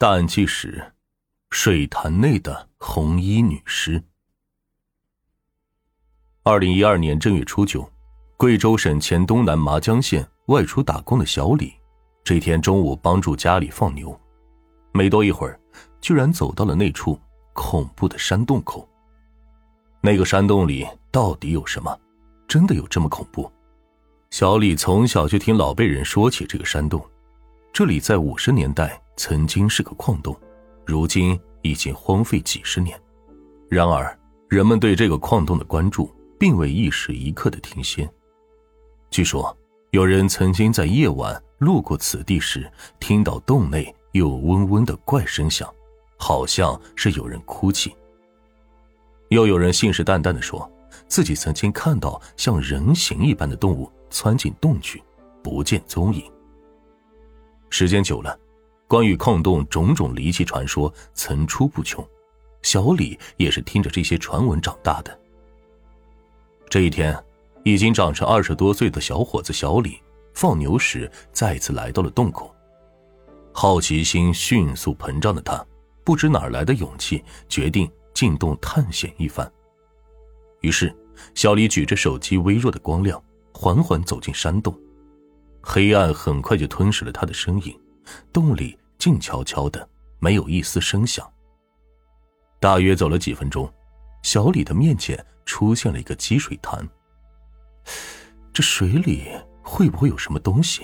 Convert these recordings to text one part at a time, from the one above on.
大案纪实：水潭内的红衣女尸。二零一二年正月初九，贵州省黔东南麻江县外出打工的小李，这天中午帮助家里放牛，没多一会儿，居然走到了那处恐怖的山洞口。那个山洞里到底有什么？真的有这么恐怖？小李从小就听老辈人说起这个山洞，这里在五十年代。曾经是个矿洞，如今已经荒废几十年。然而，人们对这个矿洞的关注并未一时一刻的停歇。据说，有人曾经在夜晚路过此地时，听到洞内有嗡嗡的怪声响，好像是有人哭泣。又有人信誓旦旦的说，自己曾经看到像人形一般的动物窜进洞去，不见踪影。时间久了。关于矿洞种种离奇传说层出不穷，小李也是听着这些传闻长大的。这一天，已经长成二十多岁的小伙子小李放牛时再次来到了洞口，好奇心迅速膨胀的他，不知哪来的勇气，决定进洞探险一番。于是，小李举着手机微弱的光亮，缓缓走进山洞，黑暗很快就吞噬了他的身影，洞里。静悄悄的，没有一丝声响。大约走了几分钟，小李的面前出现了一个积水潭。这水里会不会有什么东西？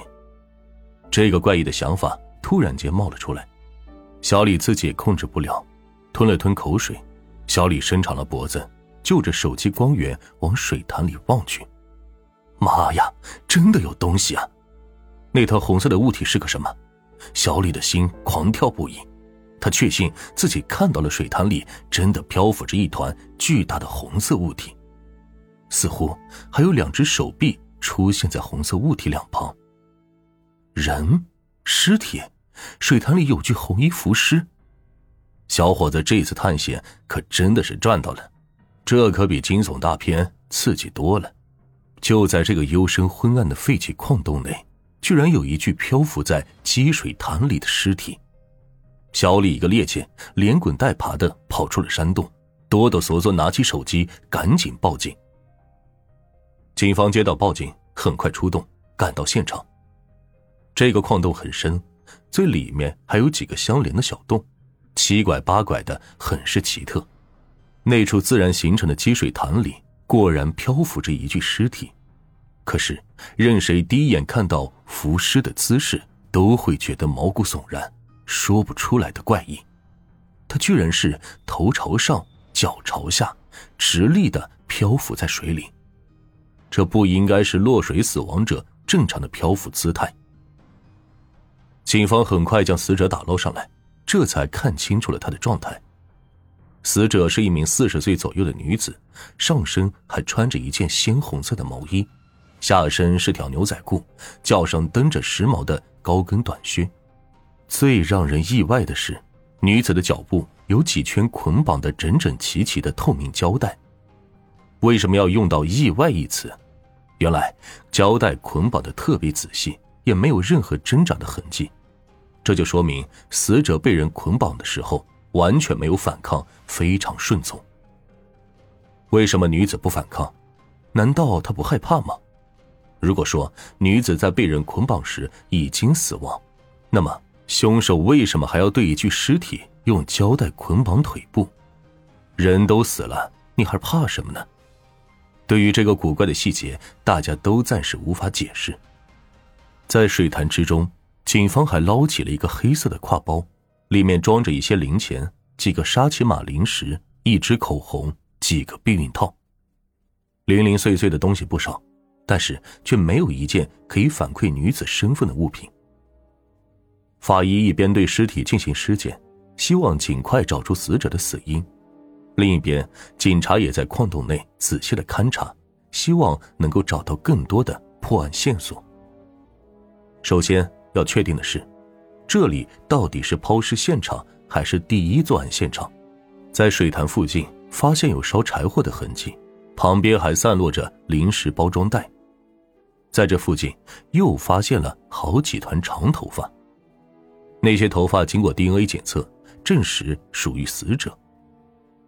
这个怪异的想法突然间冒了出来，小李自己也控制不了，吞了吞口水。小李伸长了脖子，就着手机光源往水潭里望去。妈呀，真的有东西啊！那团红色的物体是个什么？小李的心狂跳不已，他确信自己看到了水潭里真的漂浮着一团巨大的红色物体，似乎还有两只手臂出现在红色物体两旁。人，尸体，水潭里有具红衣浮尸。小伙子这次探险可真的是赚到了，这可比惊悚大片刺激多了。就在这个幽深昏暗的废弃矿洞内。居然有一具漂浮在积水潭里的尸体，小李一个趔趄，连滚带爬的跑出了山洞，哆哆嗦嗦拿起手机，赶紧报警。警方接到报警，很快出动，赶到现场。这个矿洞很深，最里面还有几个相连的小洞，七拐八拐的，很是奇特。那处自然形成的积水潭里，果然漂浮着一具尸体。可是，任谁第一眼看到浮尸的姿势，都会觉得毛骨悚然，说不出来的怪异。他居然是头朝上，脚朝下，直立的漂浮在水里。这不应该是落水死亡者正常的漂浮姿态。警方很快将死者打捞上来，这才看清楚了他的状态。死者是一名四十岁左右的女子，上身还穿着一件鲜红色的毛衣。下身是条牛仔裤，脚上蹬着时髦的高跟短靴。最让人意外的是，女子的脚部有几圈捆绑的整整齐齐的透明胶带。为什么要用到“意外”一词？原来胶带捆绑的特别仔细，也没有任何挣扎的痕迹。这就说明死者被人捆绑的时候完全没有反抗，非常顺从。为什么女子不反抗？难道她不害怕吗？如果说女子在被人捆绑时已经死亡，那么凶手为什么还要对一具尸体用胶带捆绑腿部？人都死了，你还怕什么呢？对于这个古怪的细节，大家都暂时无法解释。在水潭之中，警方还捞起了一个黑色的挎包，里面装着一些零钱、几个沙琪玛零食、一支口红、几个避孕套，零零碎碎的东西不少。但是却没有一件可以反馈女子身份的物品。法医一边对尸体进行尸检，希望尽快找出死者的死因；另一边，警察也在矿洞内仔细的勘察，希望能够找到更多的破案线索。首先要确定的是，这里到底是抛尸现场还是第一作案现场？在水潭附近发现有烧柴火的痕迹，旁边还散落着零食包装袋。在这附近又发现了好几团长头发，那些头发经过 DNA 检测，证实属于死者。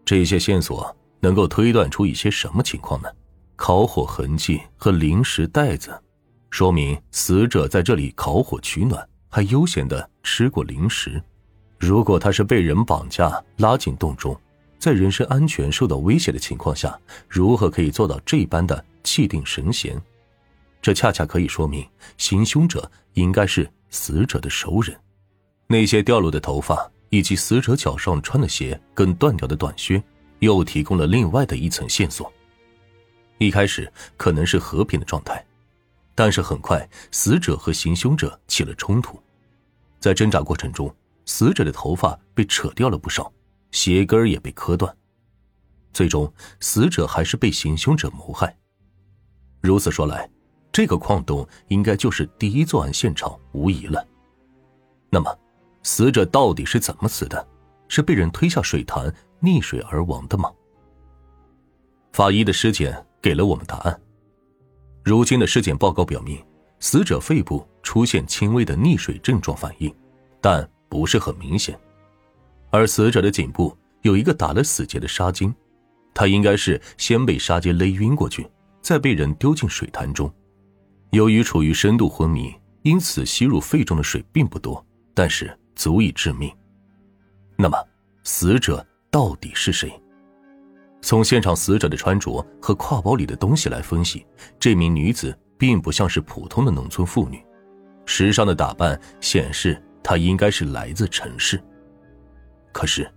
这些线索能够推断出一些什么情况呢？烤火痕迹和零食袋子，说明死者在这里烤火取暖，还悠闲的吃过零食。如果他是被人绑架拉进洞中，在人身安全受到威胁的情况下，如何可以做到这般的气定神闲？这恰恰可以说明行凶者应该是死者的熟人。那些掉落的头发。以及死者脚上穿的鞋跟断掉的短靴，又提供了另外的一层线索。一开始可能是和平的状态，但是很快死者和行凶者起了冲突，在挣扎过程中，死者的头发被扯掉了不少，鞋跟也被磕断，最终死者还是被行凶者谋害。如此说来，这个矿洞应该就是第一作案现场无疑了。那么。死者到底是怎么死的？是被人推下水潭溺水而亡的吗？法医的尸检给了我们答案。如今的尸检报告表明，死者肺部出现轻微的溺水症状反应，但不是很明显。而死者的颈部有一个打了死结的纱巾，他应该是先被纱巾勒晕过去，再被人丢进水潭中。由于处于深度昏迷，因此吸入肺中的水并不多，但是。足以致命。那么，死者到底是谁？从现场死者的穿着和挎包里的东西来分析，这名女子并不像是普通的农村妇女，时尚的打扮显示她应该是来自城市。可是，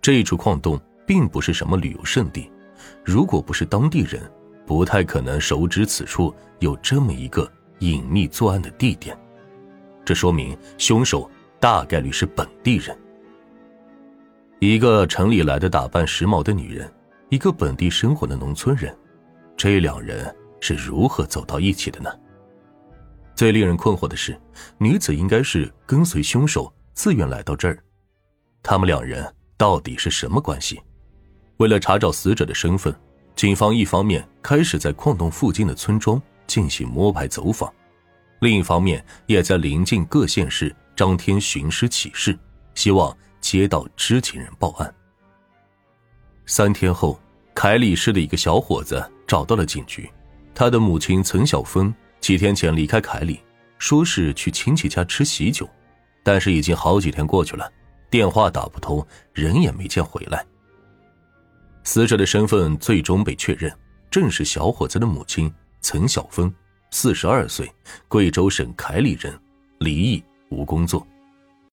这一处矿洞并不是什么旅游胜地，如果不是当地人，不太可能熟知此处有这么一个隐秘作案的地点。这说明凶手。大概率是本地人，一个城里来的打扮时髦的女人，一个本地生活的农村人，这两人是如何走到一起的呢？最令人困惑的是，女子应该是跟随凶手自愿来到这儿，他们两人到底是什么关系？为了查找死者的身份，警方一方面开始在矿洞附近的村庄进行摸排走访，另一方面也在临近各县市。张贴寻尸启事，希望接到知情人报案。三天后，凯里市的一个小伙子找到了警局。他的母亲岑小芬几天前离开凯里，说是去亲戚家吃喜酒，但是已经好几天过去了，电话打不通，人也没见回来。死者的身份最终被确认，正是小伙子的母亲岑小芬，四十二岁，贵州省凯里人，离异。无工作。